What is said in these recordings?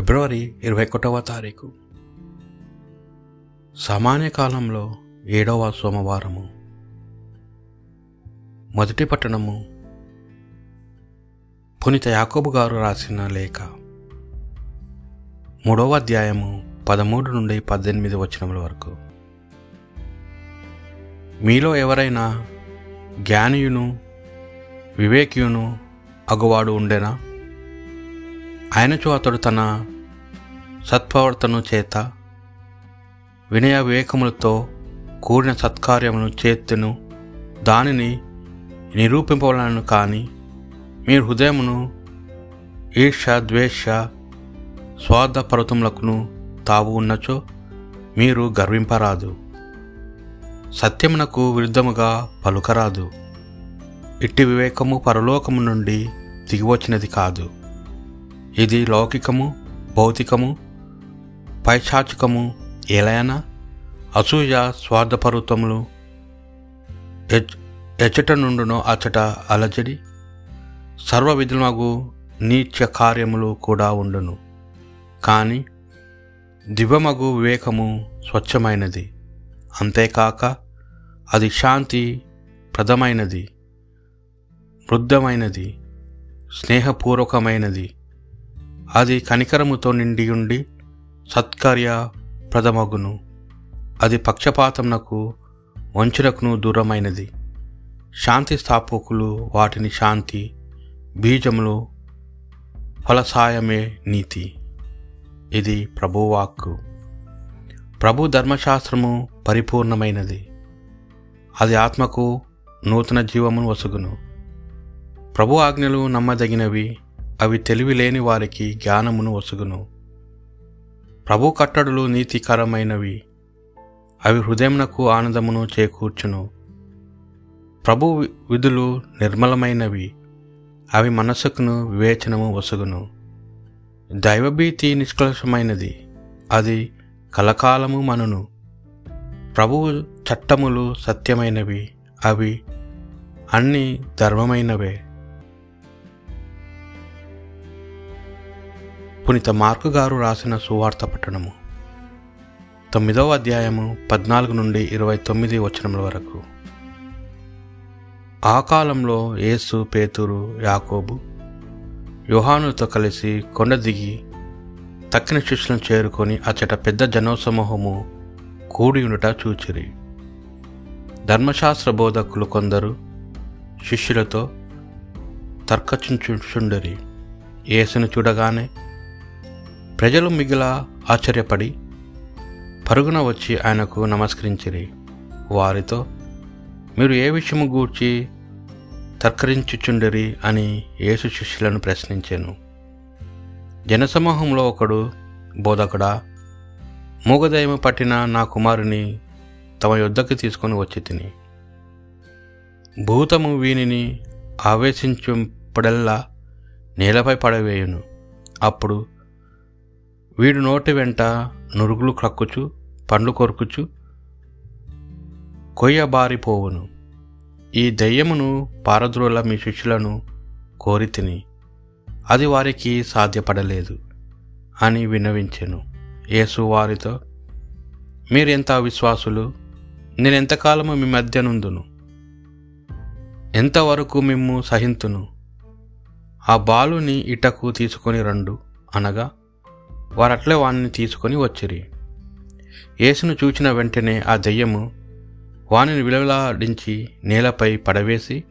ఫిబ్రవరి ఇరవై ఒకటవ తారీఖు. సామాన్య కాలంలో ఏడవ సోమవారము. మొదటి పట్టణము పునీత యాకోబు గారు రాసిన లేఖ. మూడవ అధ్యాయము పదమూడు నుండి పద్దెనిమిది వచనముల వరకు. మీలో ఎవరైనా జ్ఞానియును వివేకియును అగువాడు ఉండేనా? ఆయనచో అతడు తన సత్ప్రవర్తన చేత వినయ వివేకములతో కూడిన సత్కార్యమును చేతును దానిని నిరూపింపవలను కానీ మీ హృదయమును ఈర్ష ద్వేష స్వార్థపర్వతములకును తావు ఉన్నచో మీరు గర్వింపరాదు. సత్యమునకు విరుద్ధముగా పలుకరాదు. ఇట్టి వివేకము పరలోకము నుండి దిగివచ్చినది కాదు. ఇది లౌకికము భౌతికము పైశాచికము ఏలైనా? అసూయ స్వార్థపర్వతములు ఎచ్ ఎచ్చట నుండునో అచ్చట అలజడి? సర్వ విధులగు నీచ కార్యములు కూడా ఉండును. కానీ దివ్యమగు వివేకము స్వచ్ఛమైనది. అంతేకాక అది శాంతి ప్రదమైనది వృద్ధమైనది స్నేహపూర్వకమైనది. అది కనికరముతో నిండి ఉండి సత్కార్య ప్రదమగును అది పక్షపాతమునకు వంచునకును దూరమైనది. శాంతి స్థాపకులు వాటిని శాంతి బీజములు ఫలసాయమే నీతి. ఇది ప్రభువాక్కు. ప్రభు ధర్మశాస్త్రము పరిపూర్ణమైనది. అది ఆత్మకు నూతన జీవమును వసుగును. ప్రభు ఆజ్ఞలు నమ్మదగినవి అవి తెలివి లేని వారికి జ్ఞానమును వసుగును. ప్రభు కట్టడులు నీతికరమైనవి. అవి హృదయమునకు ఆనందమును చేకూర్చును. ప్రభు విధులు నిర్మలమైనవి. అవి మనస్సుకును వివేచనము వసుగును. దైవభీతి నిష్కలషమైనది అది కలకాలము మనును. ప్రభువు చట్టములు సత్యమైనవి. అవి అన్ని ధర్మమైనవే. పునిత మార్కు గారు రాసిన సువార్త పట్టణము. తొమ్మిదవ అధ్యాయము పద్నాలుగు నుండి ఇరవై తొమ్మిది వచనముల వరకు. ఆ కాలంలో యేసు పేతురు యాకోబు యోహానుతో కలిసి కొండ దిగి తక్కిన శిష్యులను చేరుకొని అచ్చట పెద్ద జనోసమూహము కూడి ఉండుట చూచిరి. ధర్మశాస్త్ర బోధకులు కొందరు శిష్యులతో తర్కచుంచుండరి యేసును చూడగానే ప్రజలు మిగిల ఆశ్చర్యపడి పరుగున వచ్చి ఆయనకు నమస్కరించిరి. వారితో మీరు ఏ విషయము గూర్చి తర్కరించుచుండిరి? అని యేసు శిష్యులను ప్రశ్నించాను. జనసమూహంలో ఒకడు బోధకుడా మూగదయము పట్టిన నా కుమారుని తమ యుద్ధకు తీసుకొని వచ్చి తిని భూతము వీనిని ఆవేశించుపడల్లా నేలపై పడవేయును. అప్పుడు వీడు నోటి వెంట నురుగులు క్రక్కుచు పండ్లు కొరుకుచు కొయ్యబారిపోవును ఈ దయ్యమును పారద్రోల మీ శిష్యులను కోరి తిని అది వారికి సాధ్యపడలేదు అని విన్నవించెను. యేసు వారితో మీరెంత అవిశ్వాసులు? నేను ఎంతకాలము మీ మధ్య నుందును? ఎంతవరకు మిమ్ము సహింతును? ఆ బాలుని ఇటకు తీసుకొని రండు అనగా వారట్లే వాణ్ణి తీసుకొని వచ్చిరి. యేసును చూచిన వెంటనే ఆ దెయ్యము వానిని విలవిలాడించి నేలపై పడవేసి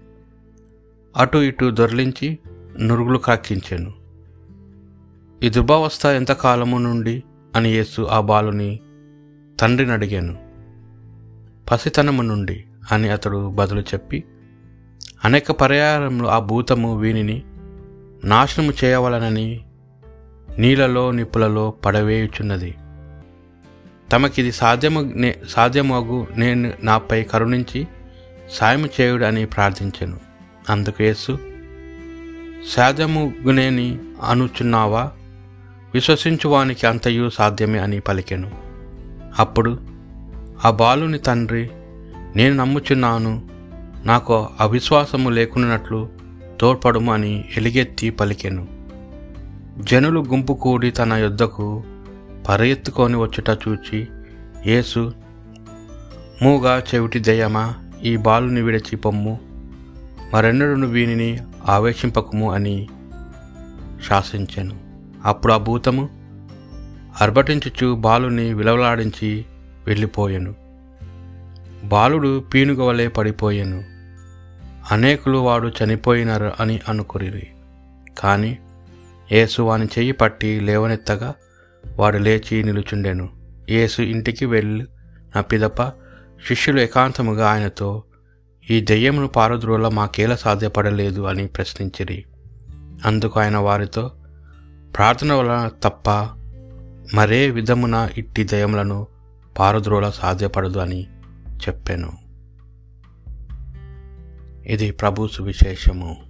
అటు ఇటు దొరలించి నురుగులు కాక్కించాను. ఈ దుర్భావస్థ ఎంతకాలము నుండి? అని యేసు ఆ బాలుని తండ్రిని అడిగాను. పసితనము నుండి? అని అతడు బదులు చెప్పి అనేక పర్యాయంలో ఆ భూతము వీనిని నాశనము చేయవలనని నీళ్ళలో నిప్పులలో పడవేయుచున్నది. తమకిది సాధ్యము నే సాధ్యమగు నేను నాపై కరుణించి సాయం చేయుడు అని ప్రార్థించాను. అందుకు యేసు సాధ్యముగునేని అనుచున్నావా? విశ్వసించువానికి అంతయు సాధ్యమే అని పలికెను. అప్పుడు ఆ బాలుని తండ్రి నేను నమ్ముచున్నాను నాకు అవిశ్వాసము లేకున్నట్లు తోడ్పడము అని ఎలిగెత్తి పలికెను. జనులు గుంపు కూడి తన యొద్దకు పరిగెత్తుకొని వచ్చుట చూచి యేసు మూగా చెవిటి దయ్యమా? ఈ బాలుని విడిచి పొమ్ము. మరెన్నడూ వీనిని ఆవేశింపకము అని శాసించాను. అప్పుడు ఆ భూతము అర్భటించుచు బాలుని విలవలాడించి వెళ్ళిపోయెను. బాలుడు పీనుగ వలె పడిపోయాను. అనేకులు వాడు చనిపోయినారు అని అనుకురిరి కానీ యేసు వాని చెయ్యి పట్టి లేవనెత్తగా వాడు లేచి నిలుచుండెను. యేసు ఇంటికి వెళ్ళి నా పిదప శిష్యులు ఏకాంతముగా ఆయనతో ఈ దెయ్యమును పారద్రోల మాకేలా సాధ్యపడలేదు అని ప్రశ్నించిరి. అందుకు ఆయన వారితో ప్రార్థన వలన తప్ప మరే విధమున ఇట్టి దయములను పారద్రోల సాధ్యపడదు అని చెప్పాను. ఇది ప్రభు సువిశేషము.